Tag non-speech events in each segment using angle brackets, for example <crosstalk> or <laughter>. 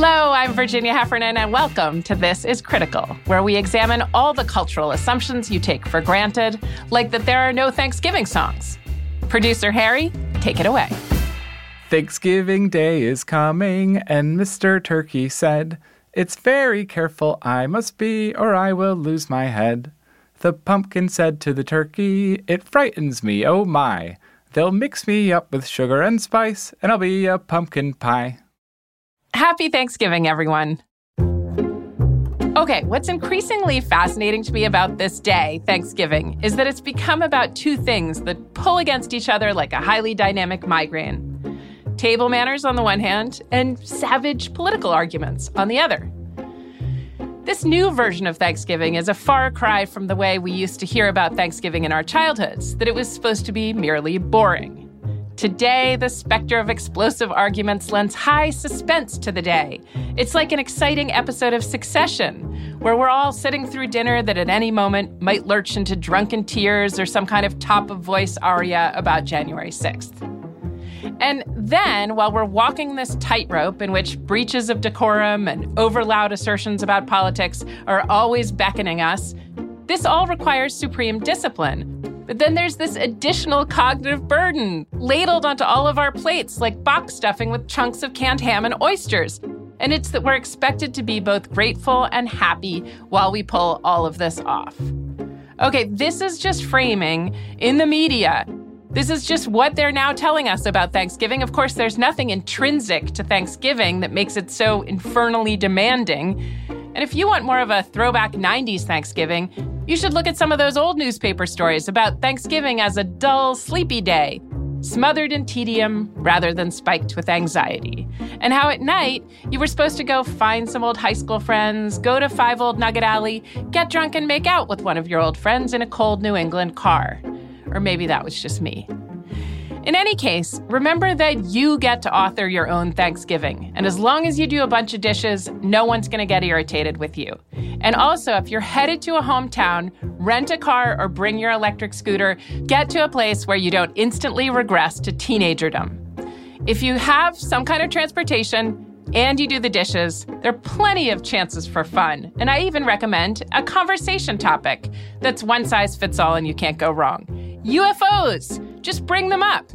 Hello, I'm Virginia Heffernan, and welcome to This is Critical, where we examine all the cultural assumptions you take for granted, like that there are no Thanksgiving songs. Producer Harry, take it away. Thanksgiving Day is coming, and Mr. Turkey said, It's very careful I must be, or I will lose my head. The pumpkin said to the turkey, It frightens me, oh my. They'll mix me up with sugar and spice, and I'll be a pumpkin pie. Happy Thanksgiving, everyone. Okay, what's increasingly fascinating to me about this day, Thanksgiving, is that it's become about two things that pull against each other like a highly dynamic migraine table manners on the one hand, and savage political arguments on the other. This new version of Thanksgiving is a far cry from the way we used to hear about Thanksgiving in our childhoods, that it was supposed to be merely boring. Today, the specter of explosive arguments lends high suspense to the day. It's like an exciting episode of Succession, where we're all sitting through dinner that at any moment might lurch into drunken tears or some kind of top of voice aria about January 6th. And then, while we're walking this tightrope in which breaches of decorum and overloud assertions about politics are always beckoning us, this all requires supreme discipline. But then there's this additional cognitive burden ladled onto all of our plates like box stuffing with chunks of canned ham and oysters. And it's that we're expected to be both grateful and happy while we pull all of this off. Okay, this is just framing in the media. This is just what they're now telling us about Thanksgiving. Of course, there's nothing intrinsic to Thanksgiving that makes it so infernally demanding. And if you want more of a throwback 90s Thanksgiving, you should look at some of those old newspaper stories about Thanksgiving as a dull, sleepy day, smothered in tedium rather than spiked with anxiety. And how at night you were supposed to go find some old high school friends, go to Five Old Nugget Alley, get drunk and make out with one of your old friends in a cold New England car. Or maybe that was just me. In any case, remember that you get to author your own Thanksgiving. And as long as you do a bunch of dishes, no one's going to get irritated with you. And also, if you're headed to a hometown, rent a car or bring your electric scooter, get to a place where you don't instantly regress to teenagerdom. If you have some kind of transportation, and you do the dishes, there are plenty of chances for fun. And I even recommend a conversation topic that's one size fits all and you can't go wrong. UFOs! Just bring them up.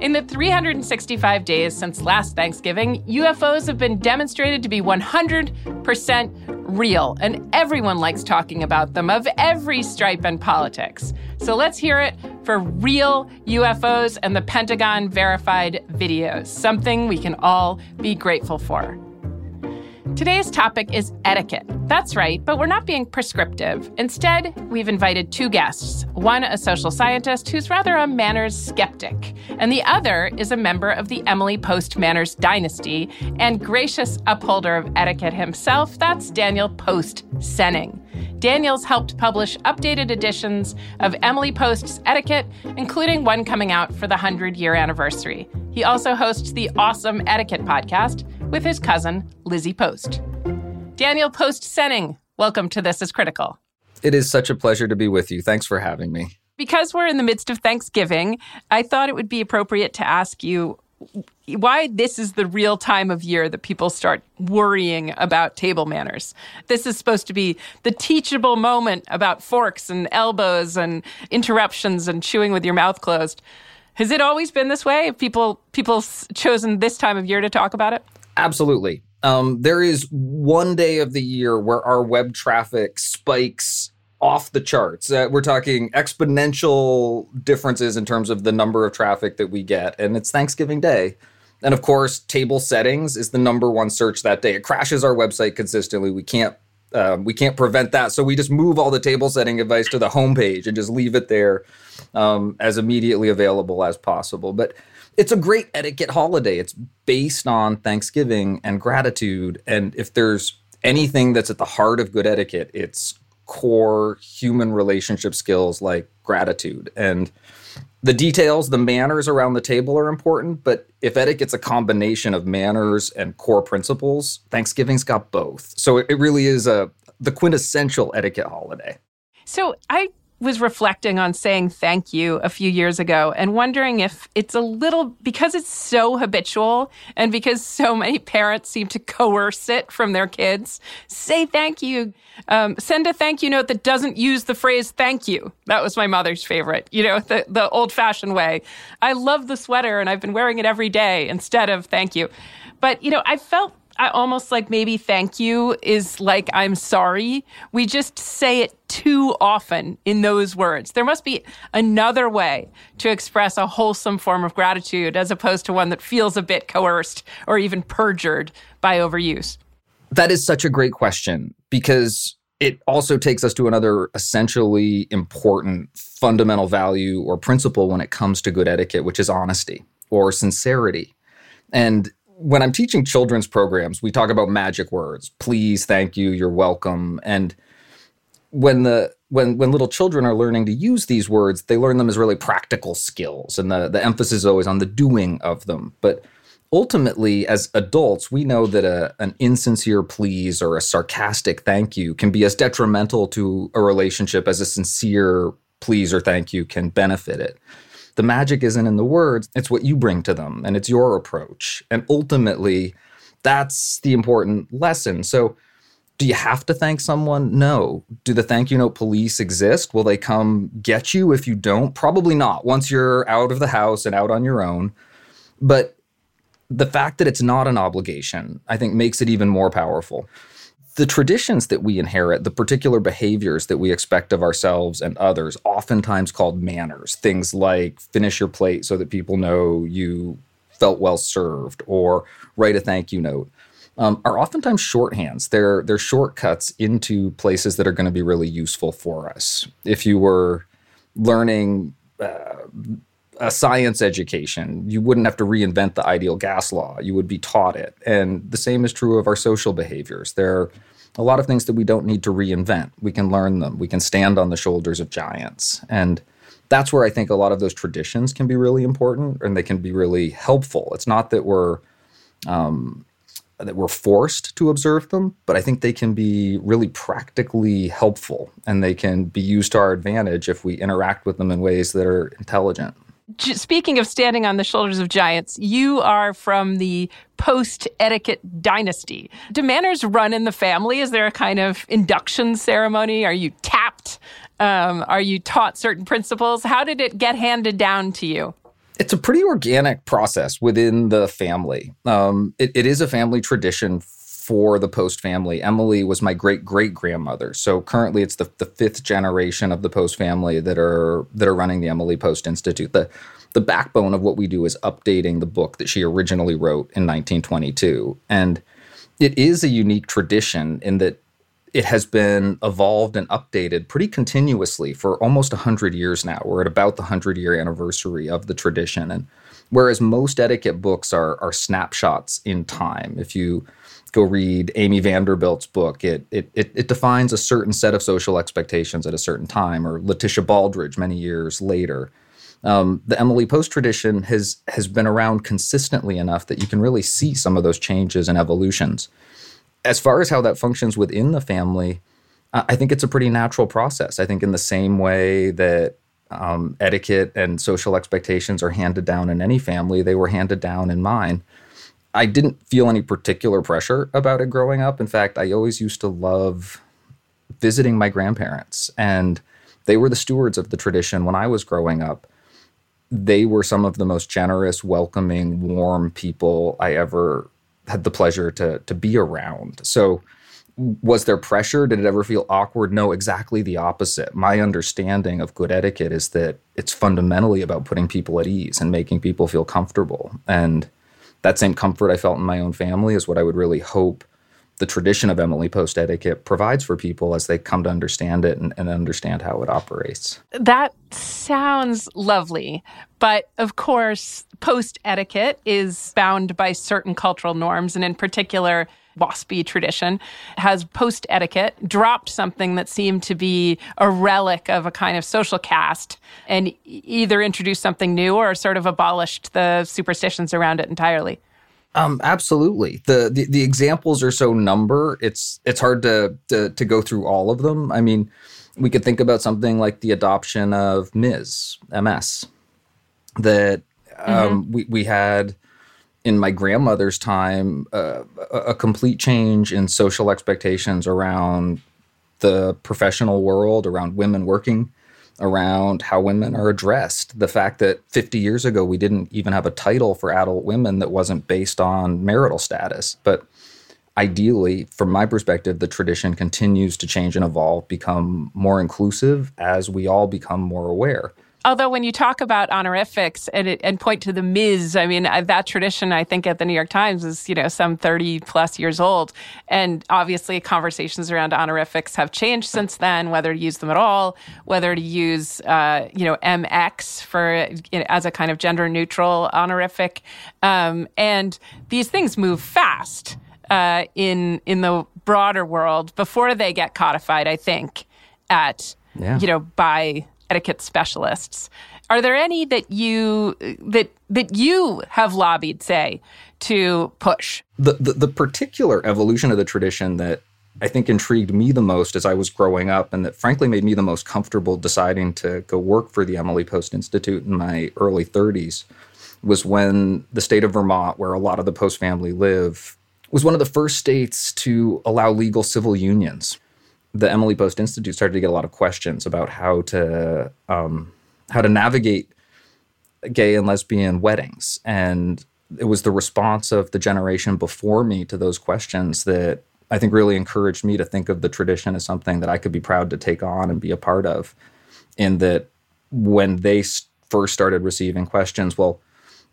In the 365 days since last Thanksgiving, UFOs have been demonstrated to be 100% real, and everyone likes talking about them of every stripe and politics. So let's hear it for real UFOs and the Pentagon verified videos, something we can all be grateful for. Today's topic is etiquette. That's right, but we're not being prescriptive. Instead, we've invited two guests one, a social scientist who's rather a manners skeptic, and the other is a member of the Emily Post Manners dynasty and gracious upholder of etiquette himself. That's Daniel Post Senning. Daniel's helped publish updated editions of Emily Post's Etiquette, including one coming out for the 100 year anniversary. He also hosts the awesome Etiquette podcast with his cousin, Lizzie Post. Daniel Post Senning, welcome to This is Critical. It is such a pleasure to be with you. Thanks for having me. Because we're in the midst of Thanksgiving, I thought it would be appropriate to ask you why this is the real time of year that people start worrying about table manners. This is supposed to be the teachable moment about forks and elbows and interruptions and chewing with your mouth closed. Has it always been this way? Have people people chosen this time of year to talk about it? Absolutely. Um, there is one day of the year where our web traffic spikes off the charts. Uh, we're talking exponential differences in terms of the number of traffic that we get, and it's Thanksgiving Day. And of course, table settings is the number one search that day. It crashes our website consistently. We can't um, we can't prevent that, so we just move all the table setting advice to the homepage and just leave it there um, as immediately available as possible. But it's a great etiquette holiday. It's based on Thanksgiving and gratitude. And if there's anything that's at the heart of good etiquette, it's core human relationship skills like gratitude. And the details, the manners around the table are important, but if etiquette's a combination of manners and core principles, Thanksgiving's got both. So it really is a the quintessential etiquette holiday. So I was reflecting on saying thank you a few years ago and wondering if it's a little because it's so habitual and because so many parents seem to coerce it from their kids. Say thank you. Um, send a thank you note that doesn't use the phrase thank you. That was my mother's favorite, you know, the, the old fashioned way. I love the sweater and I've been wearing it every day instead of thank you. But, you know, I felt I almost like maybe thank you is like I'm sorry. We just say it too often in those words. There must be another way to express a wholesome form of gratitude as opposed to one that feels a bit coerced or even perjured by overuse. That is such a great question because it also takes us to another essentially important fundamental value or principle when it comes to good etiquette, which is honesty or sincerity. And when I'm teaching children's programs, we talk about magic words please, thank you, you're welcome. And when the when when little children are learning to use these words, they learn them as really practical skills, and the the emphasis is always on the doing of them. But ultimately, as adults, we know that a, an insincere please or a sarcastic thank you can be as detrimental to a relationship as a sincere please or thank you can benefit it the magic isn't in the words, it's what you bring to them and it's your approach. And ultimately, that's the important lesson. So, do you have to thank someone? No. Do the thank you note police exist? Will they come get you if you don't? Probably not once you're out of the house and out on your own. But the fact that it's not an obligation, I think, makes it even more powerful the traditions that we inherit, the particular behaviors that we expect of ourselves and others, oftentimes called manners, things like finish your plate so that people know you felt well served or write a thank you note, um, are oftentimes shorthands. They're, they're shortcuts into places that are going to be really useful for us. If you were learning uh, a science education, you wouldn't have to reinvent the ideal gas law. You would be taught it. And the same is true of our social behaviors. There are a lot of things that we don't need to reinvent. We can learn them. We can stand on the shoulders of giants. And that's where I think a lot of those traditions can be really important and they can be really helpful. It's not that we're um, that we're forced to observe them, but I think they can be really practically helpful and they can be used to our advantage if we interact with them in ways that are intelligent speaking of standing on the shoulders of giants, you are from the post etiquette dynasty. Do manners run in the family? Is there a kind of induction ceremony? Are you tapped? Um, are you taught certain principles? How did it get handed down to you? It's a pretty organic process within the family. Um, it, it is a family tradition for the Post family. Emily was my great great grandmother. So currently it's the, the fifth generation of the Post family that are that are running the Emily Post Institute. The the backbone of what we do is updating the book that she originally wrote in 1922. And it is a unique tradition in that it has been evolved and updated pretty continuously for almost 100 years now. We're at about the 100 year anniversary of the tradition. And whereas most etiquette books are, are snapshots in time, if you go read Amy Vanderbilt's book. It, it, it, it, defines a certain set of social expectations at a certain time, or Letitia Baldrige many years later. Um, the Emily Post tradition has, has been around consistently enough that you can really see some of those changes and evolutions. As far as how that functions within the family, I think it's a pretty natural process. I think, in the same way that um, etiquette and social expectations are handed down in any family, they were handed down in mine. I didn't feel any particular pressure about it growing up. In fact, I always used to love visiting my grandparents, and they were the stewards of the tradition when I was growing up. They were some of the most generous, welcoming, warm people I ever had the pleasure to to be around. So was there pressure? Did it ever feel awkward? No, exactly the opposite. My understanding of good etiquette is that it's fundamentally about putting people at ease and making people feel comfortable. And that same comfort I felt in my own family is what I would really hope the tradition of Emily Post etiquette provides for people as they come to understand it and, and, understand how it operates. That sounds lovely. But of course, post etiquette is bound by certain cultural norms, and in particular, WASPy tradition has post etiquette dropped something that seemed to be a relic of a kind of social caste and either introduced something new or sort of abolished the superstitions around it entirely. Um, absolutely. The, the, the examples are so number. It's it's hard to, to to go through all of them. I mean, we could think about something like the adoption of Ms. MS. That um, mm-hmm. we we had in my grandmother's time uh, a, a complete change in social expectations around the professional world, around women working, around how women are addressed. The fact that 50 years ago we didn't even have a title for adult women that wasn't based on marital status. But ideally, from my perspective, the tradition continues to change and evolve, become more inclusive as we all become more aware. Although when you talk about honorifics and, it, and point to the Ms., I mean uh, that tradition I think at the New York Times is you know some thirty plus years old, and obviously conversations around honorifics have changed since then. Whether to use them at all, whether to use uh, you know MX for you know, as a kind of gender neutral honorific, um, and these things move fast uh, in in the broader world before they get codified. I think at yeah. you know by etiquette specialists. Are there any that you that that you have lobbied, say, to push? The, the, the particular evolution of the tradition that I think intrigued me the most as I was growing up, and that frankly made me the most comfortable deciding to go work for the Emily Post Institute in my early 30s, was when the state of Vermont, where a lot of the Post family live, was one of the first states to allow legal civil unions the Emily Post Institute started to get a lot of questions about how to um, how to navigate gay and lesbian weddings, and it was the response of the generation before me to those questions that I think really encouraged me to think of the tradition as something that I could be proud to take on and be a part of. In that, when they first started receiving questions, well,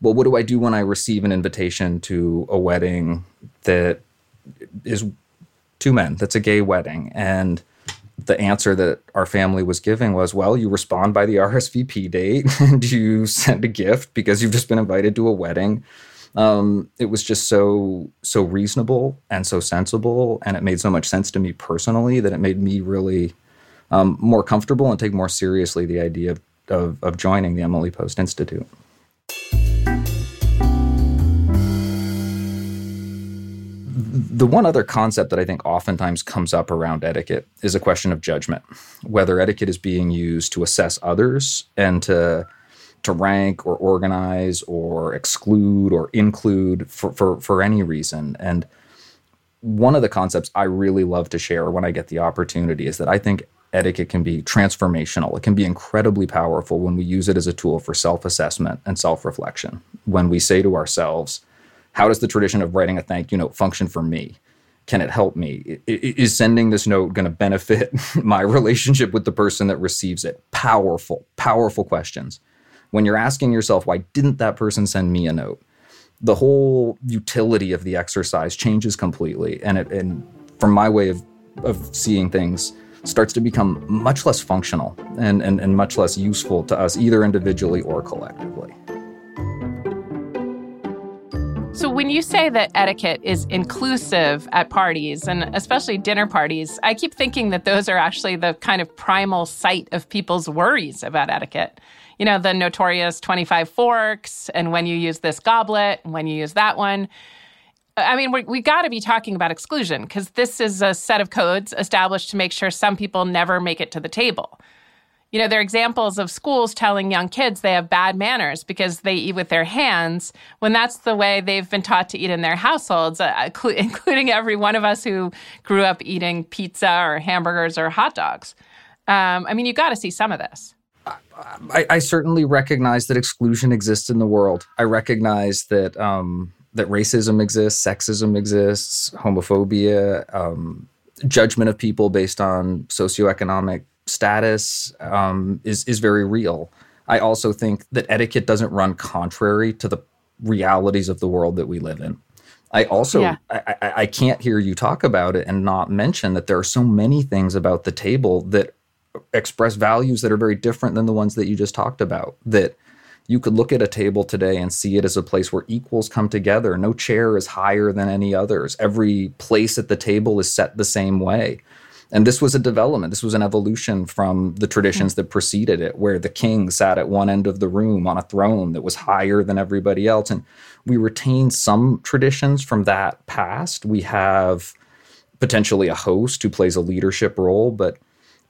well, what do I do when I receive an invitation to a wedding that is two men. That's a gay wedding. And the answer that our family was giving was, well, you respond by the <laughs> RSVP date <laughs> and you send a gift because you've just been invited to a wedding. Um, it was just so so reasonable and so sensible, and it made so much sense to me personally that it made me really um, more comfortable and take more seriously the idea of, of, of joining the Emily Post Institute. The one other concept that I think oftentimes comes up around etiquette is a question of judgment, whether etiquette is being used to assess others and to to rank or organize or exclude or include for, for, for any reason. And one of the concepts I really love to share when I get the opportunity is that I think etiquette can be transformational. It can be incredibly powerful when we use it as a tool for self assessment and self reflection. When we say to ourselves, how does the tradition of writing a thank you note function for me? Can it help me? Is sending this note going to benefit <laughs> my relationship with the person that receives it? Powerful, powerful questions. When you're asking yourself, why didn't that person send me a note? The whole utility of the exercise changes completely. And, it, and from my way of, of seeing things, starts to become much less functional and, and, and much less useful to us, either individually or collectively. So, when you say that etiquette is inclusive at parties and especially dinner parties, I keep thinking that those are actually the kind of primal site of people's worries about etiquette. You know, the notorious 25 forks, and when you use this goblet, and when you use that one. I mean, we, we got to be talking about exclusion because this is a set of codes established to make sure some people never make it to the table. You know, there are examples of schools telling young kids they have bad manners because they eat with their hands when that's the way they've been taught to eat in their households, uh, <laughs> including every one of us who grew up eating pizza or hamburgers or hot dogs. Um, I mean, you got to see some of this. I, I, certainly recognize that exclusion exists in the world. I recognize that um, that racism exists, sexism exists, homophobia, um, judgment of people based on socioeconomic status um, is is very real. I also think that etiquette doesn't run contrary to the realities of the world that we live in. I also yeah. I, I, I can't hear you talk about it and not mention that there are so many things about the table that express values that are very different than the ones that you just talked about. That you could look at a table today and see it as a place where equals come together. No chair is higher than any others. Every place at the table is set the same way. And this was a development, this was an evolution from the traditions that preceded it, where the king sat at one end of the room on a throne that was higher than everybody else. And we retain some traditions from that past. We have potentially a host who plays a leadership role, but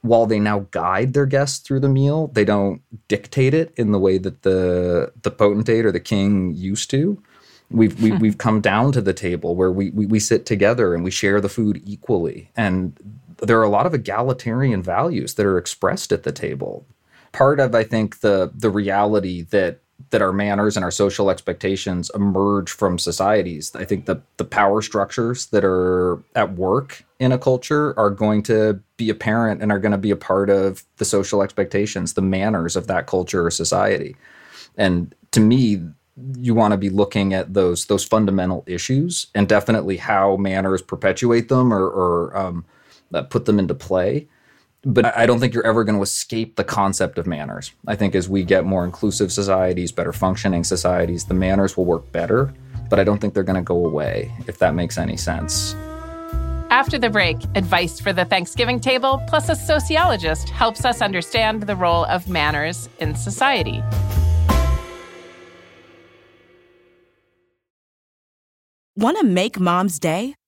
while they now guide their guests through the meal, they don't dictate it in the way that the the potentate or the king used to. We've we, have hmm. we have come down to the table where we, we we sit together and we share the food equally, and there are a lot of egalitarian values that are expressed at the table. Part of, I think, the the reality that that our manners and our social expectations emerge from societies. I think the the power structures that are at work in a culture are going to be apparent and are going to be a part of the social expectations, the manners of that culture or society. And to me, you want to be looking at those those fundamental issues and definitely how manners perpetuate them or, or um, that put them into play. But I don't think you're ever going to escape the concept of manners. I think as we get more inclusive societies, better functioning societies, the manners will work better. But I don't think they're going to go away, if that makes any sense. After the break, advice for the Thanksgiving table, plus a sociologist helps us understand the role of manners in society. Want to make mom's day?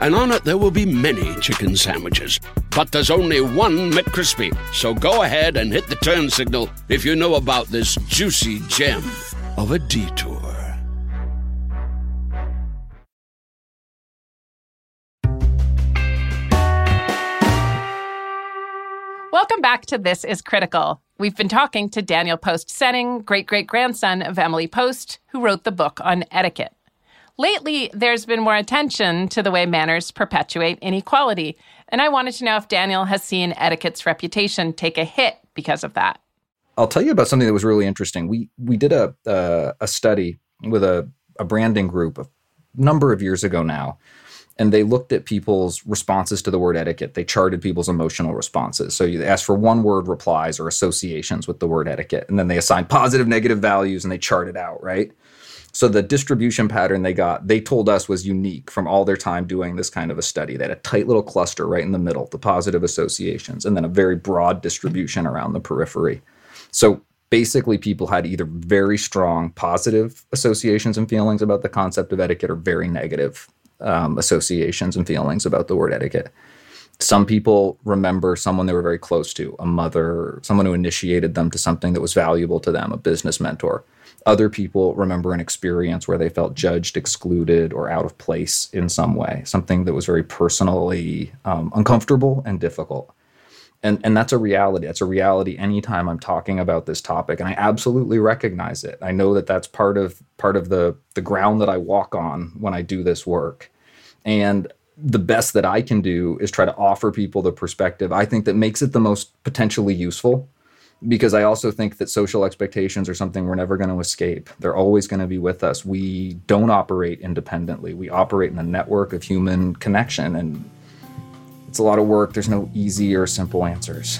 and on it there will be many chicken sandwiches. But there's only one McCrispy, so go ahead and hit the turn signal if you know about this juicy gem of a detour. Welcome back to This is Critical. We've been talking to Daniel Post Senning, great great grandson of Emily Post, who wrote the book on etiquette. Lately, there's been more attention to the way manners perpetuate inequality. And I wanted to know if Daniel has seen etiquette's reputation take a hit because of that. I'll tell you about something that was really interesting. We we did a uh, a study with a, a branding group a number of years ago now, and they looked at people's responses to the word etiquette. They charted people's emotional responses. So you ask for one word replies or associations with the word etiquette, and then they assigned positive, negative values, and they chart it out, right? So the distribution pattern they got, they told us was unique from all their time doing this kind of a study. They had a tight little cluster right in the middle, the positive associations, and then a very broad distribution around the periphery. So basically, people had either very strong positive associations and feelings about the concept of etiquette or very negative um, associations and feelings about the word etiquette. Some people remember someone they were very close to, a mother, someone who initiated them to something that was valuable to them, a business mentor. Other people remember an experience where they felt judged, excluded, or out of place in some way, something that was very personally um, uncomfortable and difficult. And, and that's a reality. That's a reality anytime I'm talking about this topic. And I absolutely recognize it. I know that that's part of part of the, the ground that I walk on when I do this work. And the best that I can do is try to offer people the perspective I think that makes it the most potentially useful because I also think that social expectations are something we're never going to escape. They're always going to be with us. We don't operate independently. We operate in a network of human connection and it's a lot of work. There's no easy or simple answers.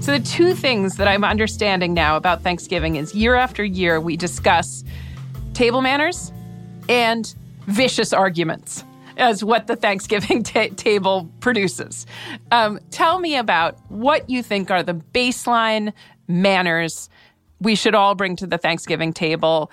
So the two things that I'm understanding now about Thanksgiving is year after year we discuss table manners and vicious arguments as what the Thanksgiving <laughs> t- table produces. Um, tell me about what you think are the baseline manners we should all bring to the Thanksgiving table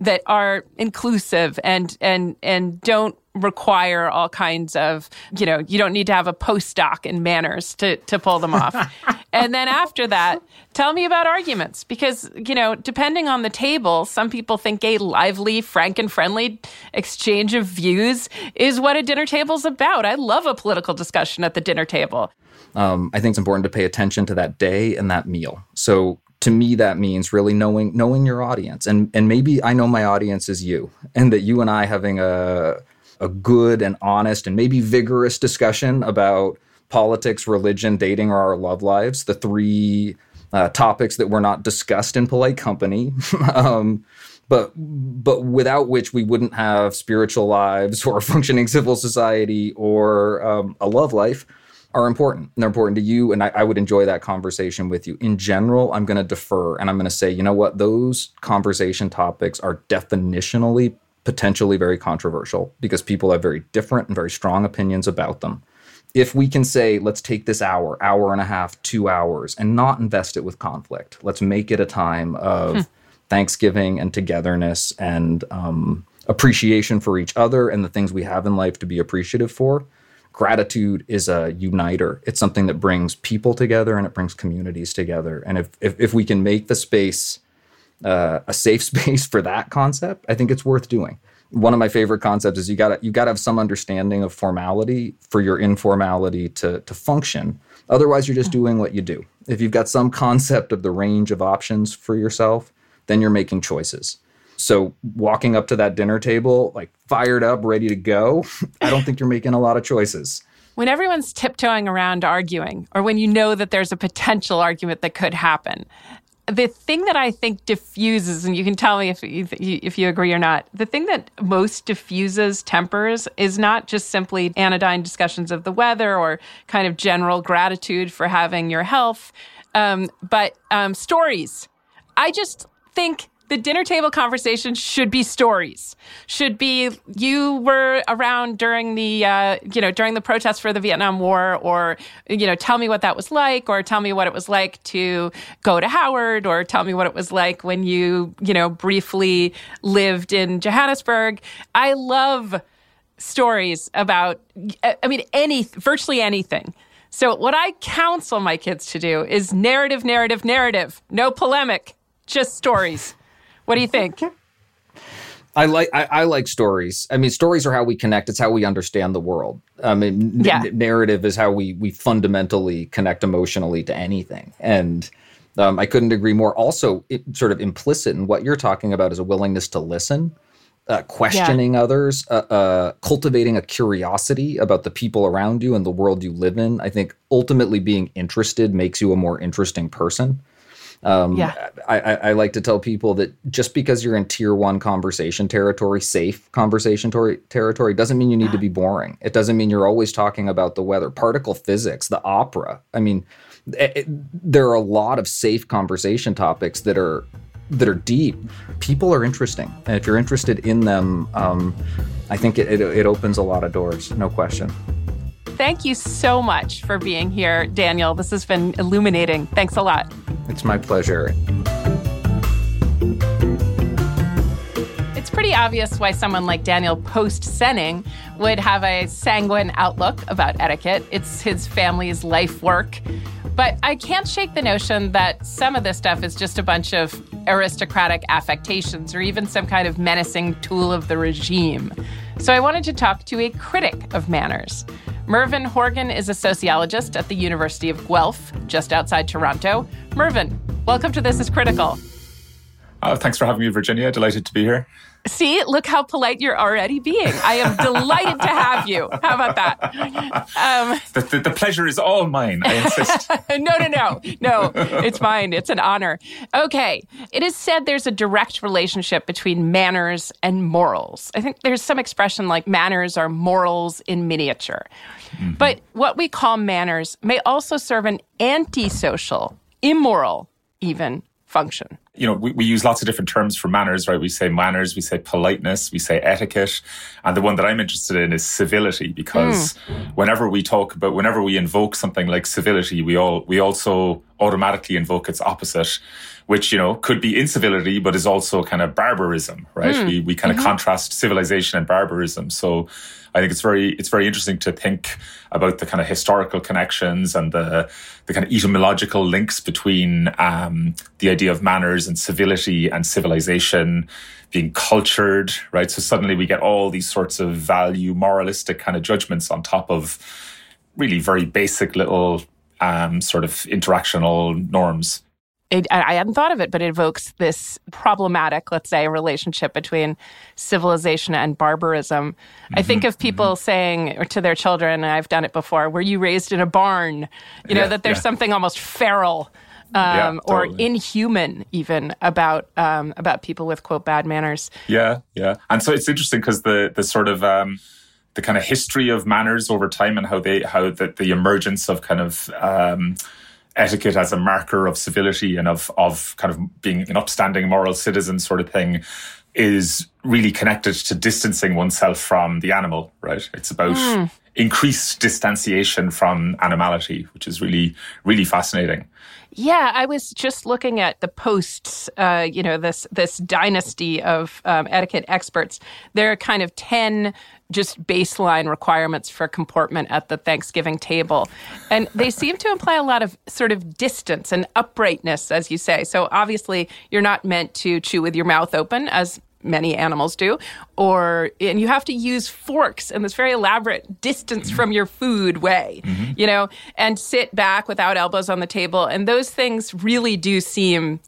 that are inclusive and and and don't require all kinds of you know you don't need to have a postdoc in manners to to pull them off. <laughs> And then after that tell me about arguments because you know depending on the table some people think a lively frank and friendly exchange of views is what a dinner table's about. I love a political discussion at the dinner table. Um, i think it's important to pay attention to that day and that meal. So to me that means really knowing knowing your audience and and maybe I know my audience is you and that you and I having a a good and honest and maybe vigorous discussion about politics, religion, dating, or our love lives, the three uh, topics that were not discussed in polite company. <laughs> um, but but without which we wouldn't have spiritual lives or <laughs> functioning civil society or um, a love life are important. And they're important to you. And I, I would enjoy that conversation with you. In general, I'm going to defer and I'm going to say, you know what? Those conversation topics are definitionally potentially very controversial because people have very different and very strong opinions about them. If we can say, let's take this hour, hour and a half, two hours, and not invest it with conflict, let's make it a time of hmm. Thanksgiving and togetherness and um, appreciation for each other and the things we have in life to be appreciative for gratitude is a uniter. It's something that brings people together and it brings communities together. And if if, if we can make the space uh, a safe <laughs> space for that concept, I think it's worth doing. One of my favorite concepts is you got you got to have some understanding of formality for your informality to to function. Otherwise, you're just doing what you do. If you've got some concept of the range of options for yourself, then you're making choices. So walking up to that dinner table, like fired up, ready to go, <laughs> I don't think you're making a lot of choices. When everyone's tiptoeing around arguing, or when you know that there's a potential argument that could happen, the thing that I think diffuses, and you can tell me if you, if you agree or not, the thing that most diffuses tempers is not just simply anodyne discussions of the weather or kind of general gratitude for having your health, um, but um, stories. I just think the dinner table conversation should be stories. Should be you were around during the uh, you know during the protests for the Vietnam War, or you know tell me what that was like, or tell me what it was like to go to Howard, or tell me what it was like when you you know briefly lived in Johannesburg. I love stories about I mean any virtually anything. So what I counsel my kids to do is narrative, narrative, narrative. No polemic, just stories. What do you think? I like I, I, like stories. I mean, stories are how we connect. It's how we understand the world. I mean, yeah. n- narrative is how we we fundamentally connect emotionally to anything. And um, I couldn't agree more. Also, it, sort of implicit in what you're talking about is a willingness to listen, uh, questioning yeah. others, uh, uh, cultivating a curiosity about the people around you and the world you live in. I think ultimately being interested makes you a more interesting person. Um, yeah. I, I, I, like to tell people that just because you're in tier one conversation territory, safe conversation tor- territory, doesn't mean you need to be boring. It doesn't mean you're always talking about the weather, particle physics, the opera. I mean, it, eh, it, there are a lot of safe conversation topics that are that are deep. People are interesting, and if you're interested in them, um, I think it, it, it opens a lot of doors. No question. Thank you so much for being here, Daniel. This has been illuminating. Thanks a lot. It's my pleasure. It's pretty obvious why someone like Daniel Post Senning would have a sanguine outlook about etiquette. It's his family's life work. But I can't shake the notion that some of this stuff is just a bunch of aristocratic affectations or even some kind of menacing tool of the regime. So I wanted to talk to a critic of manners. Mervyn Horgan is a sociologist at the University of Guelph, just outside Toronto. Mervyn, welcome to This is Critical. Uh, thanks for having me, Virginia. Delighted to be here. See, look how polite you're already being. I am delighted to have you. How about that? Um, the, the, the, pleasure is all mine. I insist. <laughs> no, no, no. No, it's mine. It's an honor. Okay. It is said there's a direct relationship between manners and morals. I think there's some expression like manners are morals in miniature. Mm-hmm. But what we call manners may also serve an antisocial, immoral, even function. You know, we, we use lots of different terms for manners, right? We say manners, we say politeness, we say etiquette. And the one that I'm interested in is civility because mm. whenever we talk about, whenever we invoke something like civility, we all, we also automatically invoke its opposite, which, you know, could be incivility, but is also kind of barbarism, right? Mm. We, we kind of mm-hmm. contrast civilization and barbarism. So I think it's very, it's very interesting to think about the kind of historical connections and the, the kind of etymological links between um, the idea of manners and civility and civilization being cultured, right? So suddenly we get all these sorts of value, moralistic kind of judgments on top of really very basic little um, sort of interactional norms. It, I hadn't thought of it, but it evokes this problematic, let's say, relationship between civilization and barbarism. Mm-hmm, I think of people mm-hmm. saying to their children, and I've done it before, were you raised in a barn? You know, yeah, that there's yeah. something almost feral um, yeah, totally. or inhuman even about um, about people with quote bad manners. Yeah, yeah, and so it's interesting because the the sort of um, the kind of history of manners over time and how they how the, the emergence of kind of um, etiquette as a marker of civility and of of kind of being an upstanding moral citizen sort of thing is really connected to distancing oneself from the animal, right? It's about mm. Increased distanciation from animality, which is really, really fascinating. Yeah, I was just looking at the posts. Uh, you know, this this dynasty of um, etiquette experts. There are kind of ten just baseline requirements for comportment at the Thanksgiving table, and they seem to imply a lot of sort of distance and uprightness, as you say. So obviously, you're not meant to chew with your mouth open, as many animals do or and you have to use forks in this very elaborate distance from your food way mm-hmm. you know and sit back without elbows on the table and those things really do seem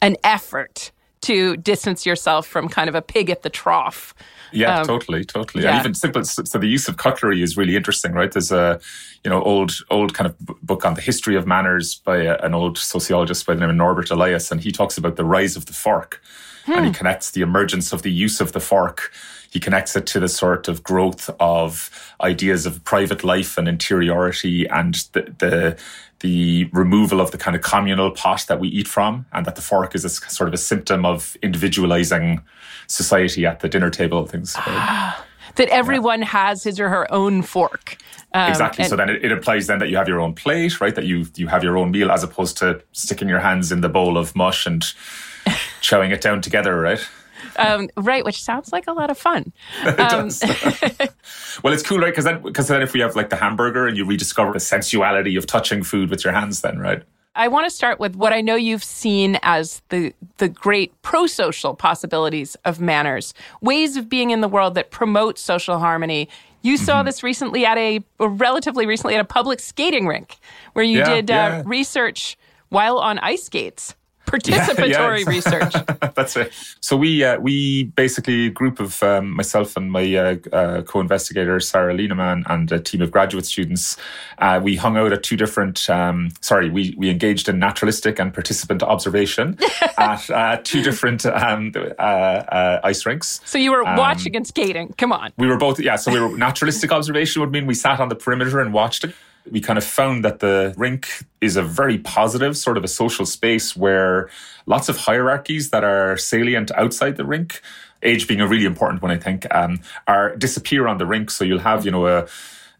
an effort to distance yourself from kind of a pig at the trough yeah, um, totally, totally. Yeah. And even simple. So, so, the use of cutlery is really interesting, right? There's a, you know, old, old kind of book on the history of manners by a, an old sociologist by the name of Norbert Elias, and he talks about the rise of the fork hmm. and he hmm. connects the emergence of the use of the fork. He connects it to the sort of growth of ideas of private life and interiority and the, the the removal of the kind of communal pot that we eat from, and that the fork is a sort of a symptom of individualizing society at the dinner table and things. Ah, that everyone yeah. has his or her own fork. Um, exactly. so then it, it, implies then that you have your own plate, right? That you you have your own meal as opposed to sticking your hands in the bowl of mush and chowing it down together, right? Um, right, which sounds like a lot of fun. <laughs> it um, does. <laughs> well, it's cool, right? Because then, because then, if we have like the hamburger and you rediscover the sensuality of touching food with your hands, then right. I want to start with what I know you've seen as the the great pro-social possibilities of manners, ways of being in the world that promote social harmony. You mm-hmm. saw this recently at a relatively recently at a public skating rink where you yeah, did uh, yeah. research while on ice skates participatory <laughs> yeah, research. <laughs> That's right. So we uh, we basically a group of um, myself and my uh, uh, co-investigator Saara Liinamaa and a team of graduate students. Uh, we hung out at two different. Um, sorry, we we engaged in naturalistic and participant observation <laughs> at uh, two different um, uh, ice rinks. So you were um, watching and skating. Come on. We were both. Yeah. So we were naturalistic observation would mean we sat on the perimeter and watched it we kind of found that the rink is a very positive sort of a social space where lots of hierarchies that are salient outside the rink, age being a really important one, I think, um, are disappear on the rink. So you'll have, you know, a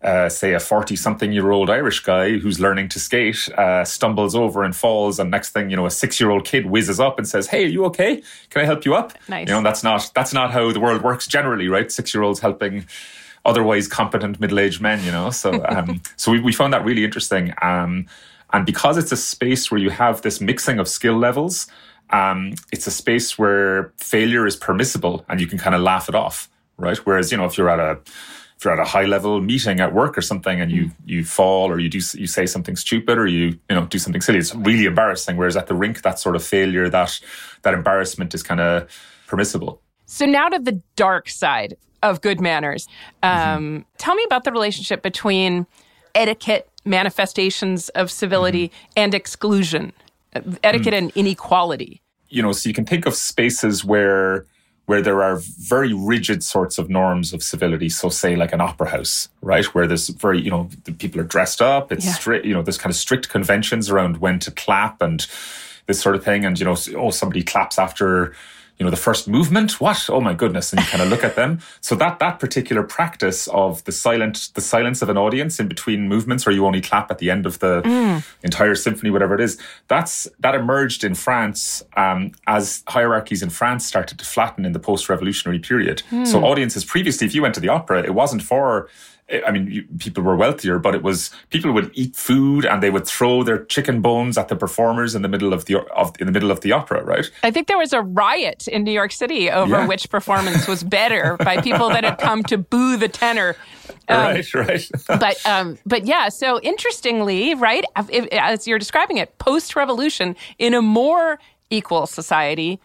uh, say a 40 something year old Irish guy who's learning to skate uh, stumbles over and falls and next thing you know a 6 year old kid whizzes up and says hey are you okay? Can I help you up? Nice. you know that's not that's not how the world works generally right? 6 year olds helping otherwise competent middle-aged men, you know. So um, <laughs> so we, we found that really interesting. Um, and because it's a space where you have this mixing of skill levels, um, it's a space where failure is permissible and you can kind of laugh it off, right? Whereas, you know, if you're at a if you're at a high level meeting at work or something and you mm. you fall or you do you say something stupid or you you know do something silly, it's really embarrassing. Whereas at the rink, that sort of failure, that that embarrassment is kind of permissible. So now to the dark side of good manners. Um, mm-hmm. Tell me about the relationship between etiquette, manifestations of civility, mm-hmm. and exclusion, etiquette mm. and inequality. You know, so you can think of spaces where where there are very rigid sorts of norms of civility. So, say like an opera house, right, where there's very, you know, the people are dressed up. It's yeah. strict, you know, there's kind of strict conventions around when to clap and this sort of thing. And, you know, oh, somebody claps after you know the first movement what oh my goodness and you kind of look at them so that that particular practice of the silent the silence of an audience in between movements where you only clap at the end of the mm. entire symphony whatever it is that's that emerged in france um, as hierarchies in france started to flatten in the post-revolutionary period mm. so audiences previously if you went to the opera it wasn't for I mean, you, people were wealthier, but it was people would eat food and they would throw their chicken bones at the performers in the middle of the of, in the middle of the opera, right? I think there was a riot in New York City over yeah. which performance was better <laughs> by people that had come to boo the tenor. Um, right, right. <laughs> but um, but yeah, so interestingly, right, if, as you're describing it, post-revolution in a more equal society,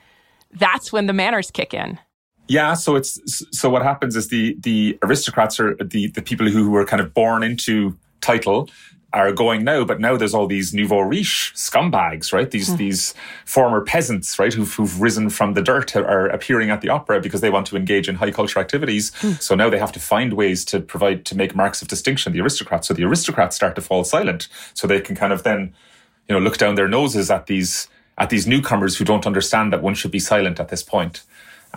that's when the manners kick in. Yeah, so it's so what happens is the the aristocrats are the the people who were kind of born into title are going now, but now there's all these nouveau riche scumbags, right? These mm. these former peasants, right, who've, who've risen from the dirt are appearing at the opera because they want to engage in high culture activities. Mm. So now they have to find ways to provide to make marks of distinction. The aristocrats, so the aristocrats start to fall silent, so they can kind of then, you know, look down their noses at these at these newcomers who don't understand that one should be silent at this point.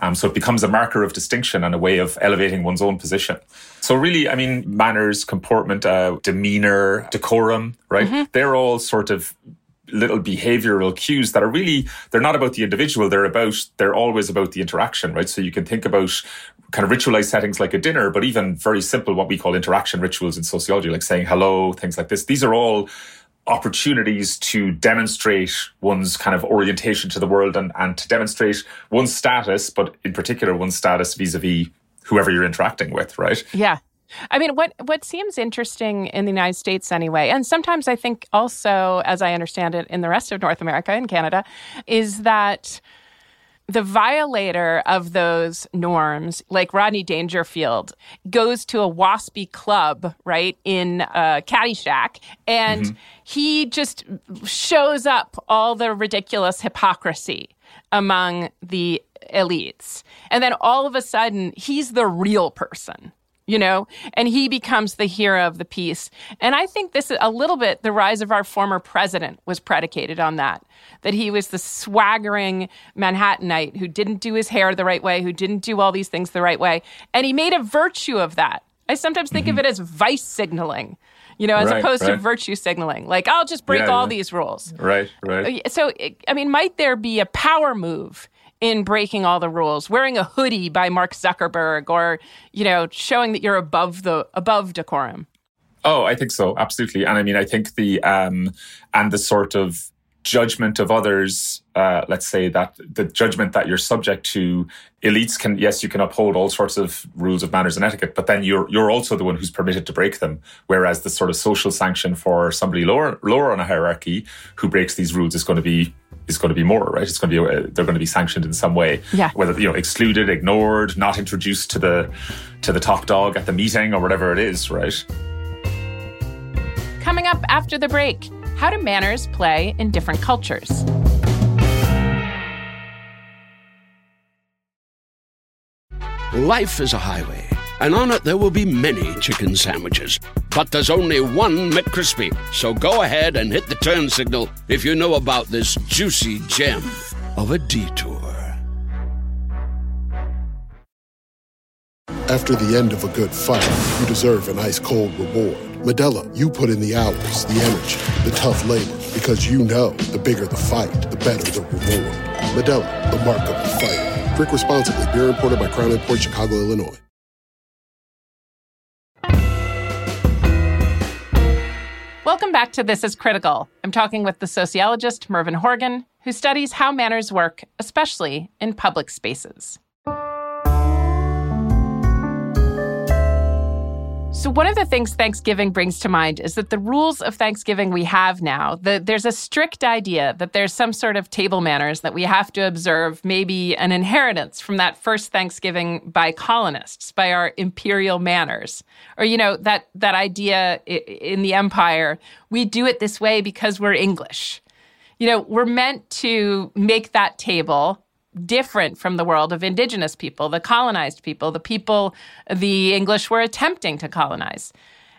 Um, so it becomes a marker of distinction and a way of elevating one's own position. So really, I mean, manners, comportment, uh, demeanor, decorum, right? Mm-hmm. They're all sort of little behavioral cues that are really they're not about the individual they're about they're always about the interaction right so you can think about kind of ritualized settings like a dinner but even very simple what we call interaction rituals in sociology like saying hello things like this these are all opportunities to demonstrate one's kind of orientation to the world and, and to demonstrate one's status, but in particular one's status vis-a-vis whoever you're interacting with, right? Yeah. I mean, what what seems interesting in the United States anyway, and sometimes I think also, as I understand it, in the rest of North America and Canada, is that the violator of those norms, like Rodney Dangerfield, goes to a waspy club, right, in uh, Caddyshack, and mm-hmm. he just shows up all the ridiculous hypocrisy among the elites. And then all of a sudden, he's the real person you know, and he becomes the hero of the piece. And I think this is a little bit the rise of our former president was predicated on that. That he was the swaggering Manhattanite who didn't do his hair the right way, who didn't do all these things the right way. And he made a virtue of that. I sometimes think mm-hmm. of it as vice signaling, you know, as right, opposed right. to virtue signaling. Like, I'll just break yeah, all yeah. these rules. Right, right. So, I mean, might there be a power move in breaking all the rules, wearing a hoodie by Mark Zuckerberg, or you know, showing that you're above the above decorum. Oh, I think so, absolutely. And I mean, I think the um, and the sort of judgment of others, uh, let's say that the judgment that you're subject to, elites can, yes, you can uphold all sorts of rules of manners and etiquette, but then you're, you're also the one who's permitted to break them. Whereas the sort of social sanction for somebody lower, lower on a hierarchy who breaks these rules is going to be is going to be more, right? It's going to be uh, they're going to be sanctioned in some way, yeah. Whether you know excluded, ignored, not introduced to the to the top dog at the meeting or whatever it is, right? Coming up after the break, how do manners play in different cultures? Life is a highway, and on it there will be many chicken sandwiches. But there's only one McCrispy. So go ahead and hit the turn signal if you know about this juicy gem of a detour. After the end of a good fight, you deserve an ice cold reward. Modelo, you put in the hours, the energy, the tough labor, because you know the bigger the fight, the better the reward. Modelo, the mark of the fighter. Drink responsibly. Beer imported by Crown Port Chicago, Illinois. Welcome back to This is Critical. I'm talking with the sociologist Mervyn Horgan, who studies how manners work, especially in public spaces. So, one of the things Thanksgiving brings to mind is that the rules of Thanksgiving we have now, the, there's a strict idea that there's some sort of table manners that we have to observe, maybe an inheritance from that first Thanksgiving by colonists, by our imperial manners. Or, you know, that, that idea in the empire, we do it this way because we're English. You know, we're meant to make that table different from the world of indigenous people, the colonized people, the people the English were attempting to colonize.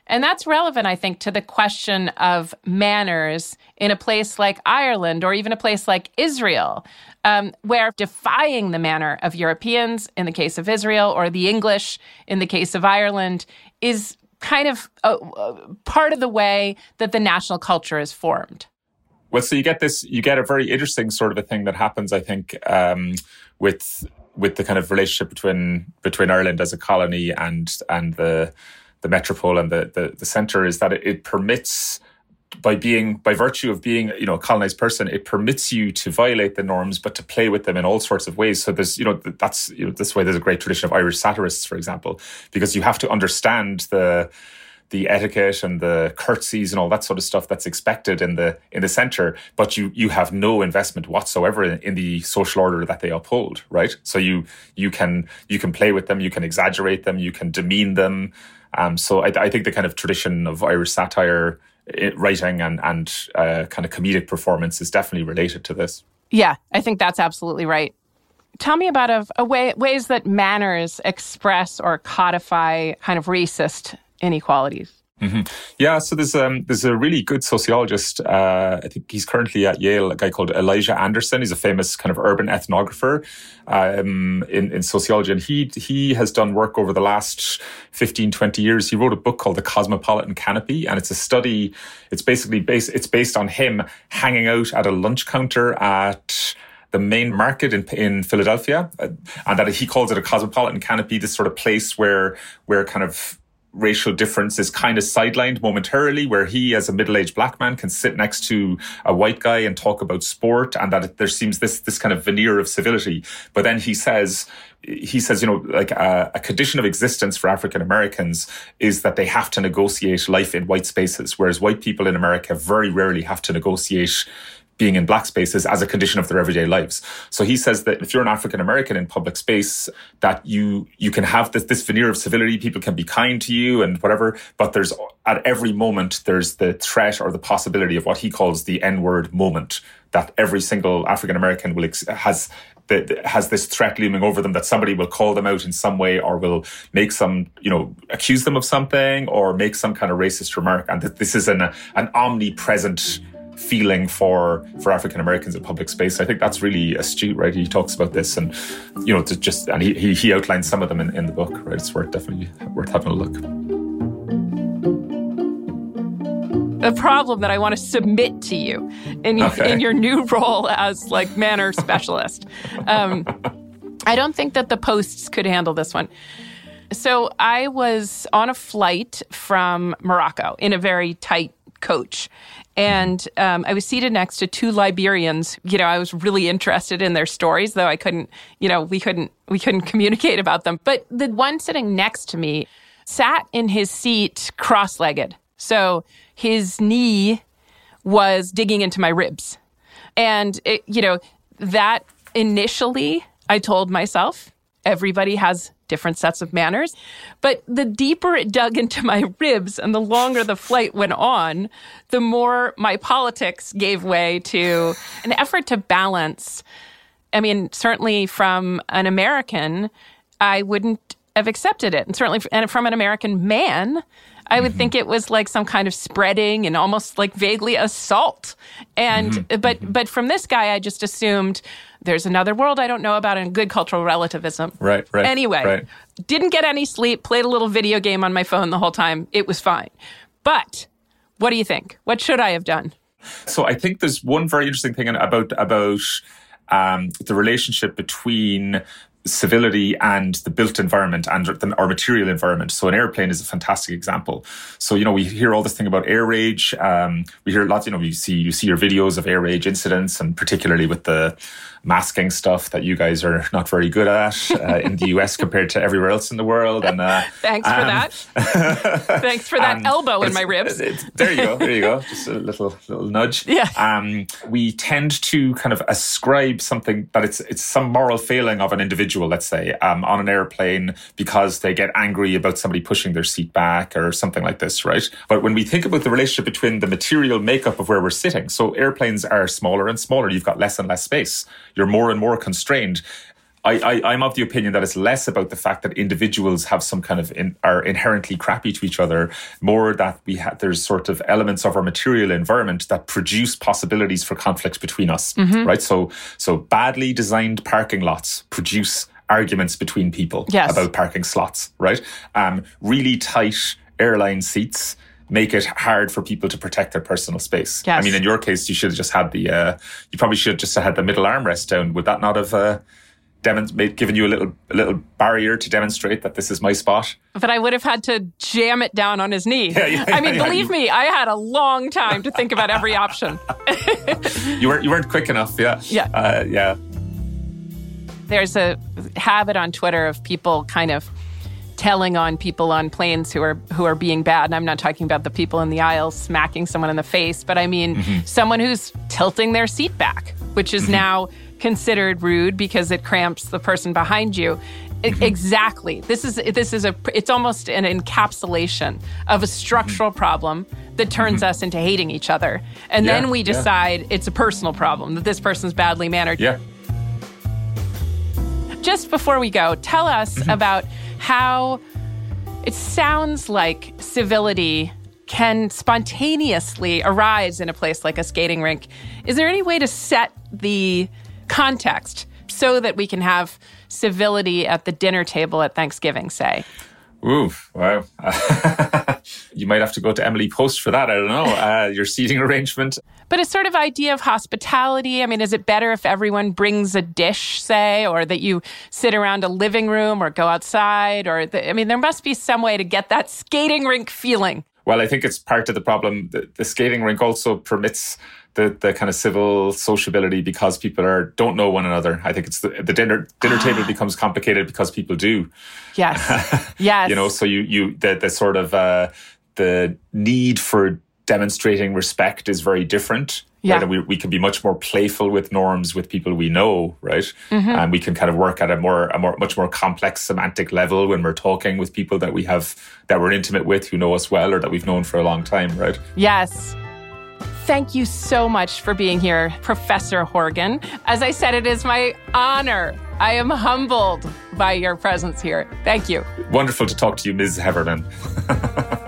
And that's relevant, I think, to the question of manners in a place like Ireland or even a place like Israel, um, where defying the manner of Europeans in the case of Israel or the English in the case of Ireland is kind of a, a part of the way that the national culture is formed. Well, so you get this, you get a very interesting sort of a thing that happens, I think, um, with with the kind of relationship between between Ireland as a colony and and the the metropole and the the, the center is that it, it permits by being by virtue of being you know a colonized person it permits you to violate the norms but to play with them in all sorts of ways. So there's you know that's you know this way there's a great tradition of irish satirists for example because you have to understand the the etiquette and the curtsies and all that sort of stuff that's expected in the in the center but you you have no investment whatsoever in, in, the social order that they uphold right? So you you can you can play with them you can exaggerate them you can demean them. Um, so I, I think the kind of tradition of irish satire eh, writing and and uh, kind of comedic performance is definitely related to this. Yeah i think that's absolutely right. Tell me about a, a way ways that manners express or codify kind of racist inequalities. Mm-hmm. Yeah, so there's um, there's a really good sociologist. Uh, I think he's currently at Yale. A guy called Elijah Anderson. He's a famous kind of urban ethnographer um, in in sociology, and he he has done work over the last 15, 20 years. He wrote a book called The Cosmopolitan Canopy, and it's a study. It's basically based. It's based on him hanging out at a lunch counter at the main market in, in Philadelphia, uh, and that he calls it a cosmopolitan canopy, this sort of place where where kind of racial difference is kind of sidelined momentarily, where he, as a middle-aged black man, can sit next to a white guy and talk about sport, and that there seems this this kind of veneer of civility. But then he says, he says, you know, like a, a condition of existence for African Americans is that they have to negotiate life in white spaces, whereas white people in America very rarely have to negotiate being in black spaces as a condition of their everyday lives. So he says that if you're an African American in public space, that you you can have this, this veneer of civility, people can be kind to you and whatever, but there's at every moment there's the threat or the possibility of what he calls the N-word moment that every single African American will ex- has that has this threat looming over them that somebody will call them out in some way or will make some, you know, accuse them of something or make some kind of racist remark. And that this is an, an omnipresent feeling for for African Americans in public space. I think that's really astute, right? He talks about this, and you know, to just and he he, he outlines some of them in, in the book, right? It's worth definitely worth having a look. The problem that I want to submit to you in okay. in your new role as like manner specialist. Um, I don't think that the posts could handle this one. So I was on a flight from Morocco in a very tight coach. And um, I was seated next to two Liberians. You know, I was really interested in their stories, though I couldn't, you know, we couldn't, we couldn't <laughs> communicate about them. But the one sitting next to me sat in his seat cross-legged, so his knee was digging into my ribs, and it, you know, that initially I told myself everybody has different sets of manners. But the deeper it dug into my ribs and the longer the flight went on, the more my politics gave way to an effort to balance. I mean, certainly from an American, I wouldn't have accepted it. And certainly from an American man, I would mm-hmm. think it was like some kind of spreading and almost like vaguely assault. And mm-hmm. but mm-hmm. but from this guy I just assumed there's another world I don't know about and good cultural relativism. Right, right. Anyway, right. didn't get any sleep, played a little video game on my phone the whole time. It was fine. But what do you think? What should I have done? So I think there's one very interesting thing about about um, the relationship between civility and the built environment and our material environment. So an airplane is a fantastic example. So you know we hear all this thing about air rage. Um, we hear lots. You know, you see you see your videos of air rage incidents, and particularly with the masking stuff that you guys are not very good at uh, in the US compared to everywhere else in the world. And uh, thanks for um, that. thanks for that um, <laughs> elbow in my ribs. there you go. There you go. <laughs> Just a little little nudge. Yeah. Um, we tend to kind of ascribe something that it's it's some moral failing of an individual, let's say, um, on an airplane because they get angry about somebody pushing their seat back or something like this, right? But when we think about the relationship between the material makeup of where we're sitting, so airplanes are smaller and smaller. You've got less and less space you're more and more constrained I, I, am of the opinion that it's less about the fact that individuals have some kind of in, are inherently crappy to each other, more that we have there's sort of elements of our material environment that produce possibilities for conflict between us, mm-hmm. right? So so badly designed parking lots produce arguments between people yes. about parking slots, right? Um, really tight airline seats make it hard for people to protect their personal space. Yes. I mean, in your case, you should have just had the, uh, you probably should have just had the middle armrest down. Would that not have uh, given you a little, a little barrier to demonstrate that this is my spot? But I would have had to jam it down on his knee. <laughs> Yeah, yeah, I mean, yeah, believe me, I had a long time to think about every option. <laughs> you weren't, you weren't quick enough. Yeah. Yeah. Uh, yeah. There's a habit on Twitter of people kind of telling on people on planes who are who are being bad. And I'm not talking about the people in the aisle smacking someone in the face, but I mean mm-hmm. someone who's tilting their seat back, which is mm-hmm. now considered rude because it cramps the person behind you. Mm-hmm. Exactly. This is this is a it's almost an encapsulation of a structural mm-hmm. problem that turns mm-hmm. us into hating each other. And yeah, then we decide yeah. it's a personal problem that this person's badly mannered. Yeah. Just before we go, tell us mm-hmm. about how it sounds like civility can spontaneously arise in a place like a skating rink. Is there any way to set the context so that we can have civility at the dinner table at Thanksgiving, say? Ooh, wow. <laughs> you might have to go to Emily Post for that. I don't know. Uh, your seating arrangement. But a sort of idea of hospitality. I mean, is it better if everyone brings a dish, say, or that you sit around a living room or go outside? Or, the, I mean, there must be some way to get that skating rink feeling. Well, I think it's part of the problem. The, the skating rink also permits the, the kind of civil sociability because people are don't know one another. I think it's the, the dinner dinner table becomes complicated because people do. Yes. <laughs> yes. you know, so you you the the sort of uh, the need for demonstrating respect is very different. Yeah. Right? And we, we can be much more playful with norms with people we know, right? Mm-hmm. And we can kind of work at a more a more much more complex semantic level when we're talking with people that we have that we're intimate with who know us well or that we've known for a long time, right? Yes. Thank you so much for being here, Professor Horgan. As I said, it is my honor. I am humbled by your presence here. Thank you. Wonderful to talk to you, Ms. Heffernan. <laughs>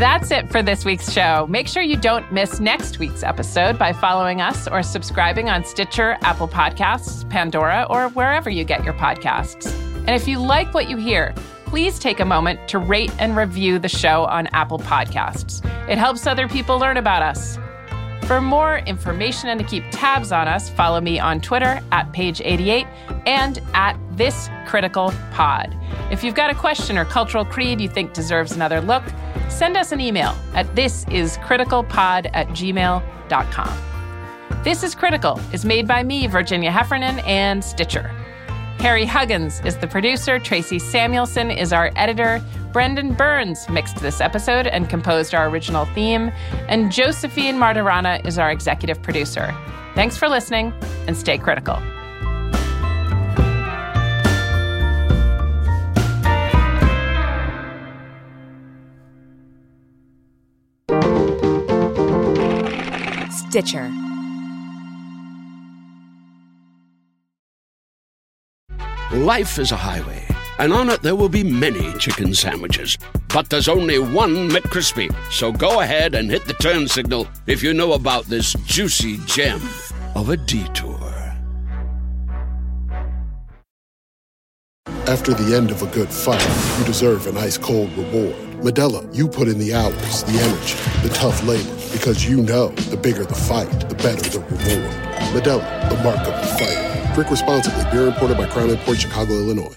That's it for this week's show. Make sure you don't miss next week's episode by following us or subscribing on Stitcher, Apple Podcasts, Pandora, or wherever you get your podcasts. And if you like what you hear, please take a moment to rate and review the show on Apple Podcasts. It helps other people learn about us. For more information and to keep tabs on us, follow me on Twitter at page88 and at this critical pod. If you've got a question or cultural creed you think deserves another look, send us an email at thisiscriticalpod at gmail.com. This is Critical is made by me, Virginia Heffernan, and Stitcher. Harry Huggins is the producer. Tracy Samuelson is our editor. Brendan Burns mixed this episode and composed our original theme. And Josephine Martirana is our executive producer. Thanks for listening and stay critical. Stitcher. Life is a highway, and on it there will be many chicken sandwiches. But there's only one McCrispy. So go ahead and hit the turn signal if you know about this juicy gem of a detour. After the end of a good fight, you deserve an ice cold reward. Modelo, you put in the hours, the energy, the tough labor, because you know the bigger the fight, the better the reward. Modelo, the mark of the fighter. Drink responsibly. Beer imported by Crown Port Chicago, Illinois.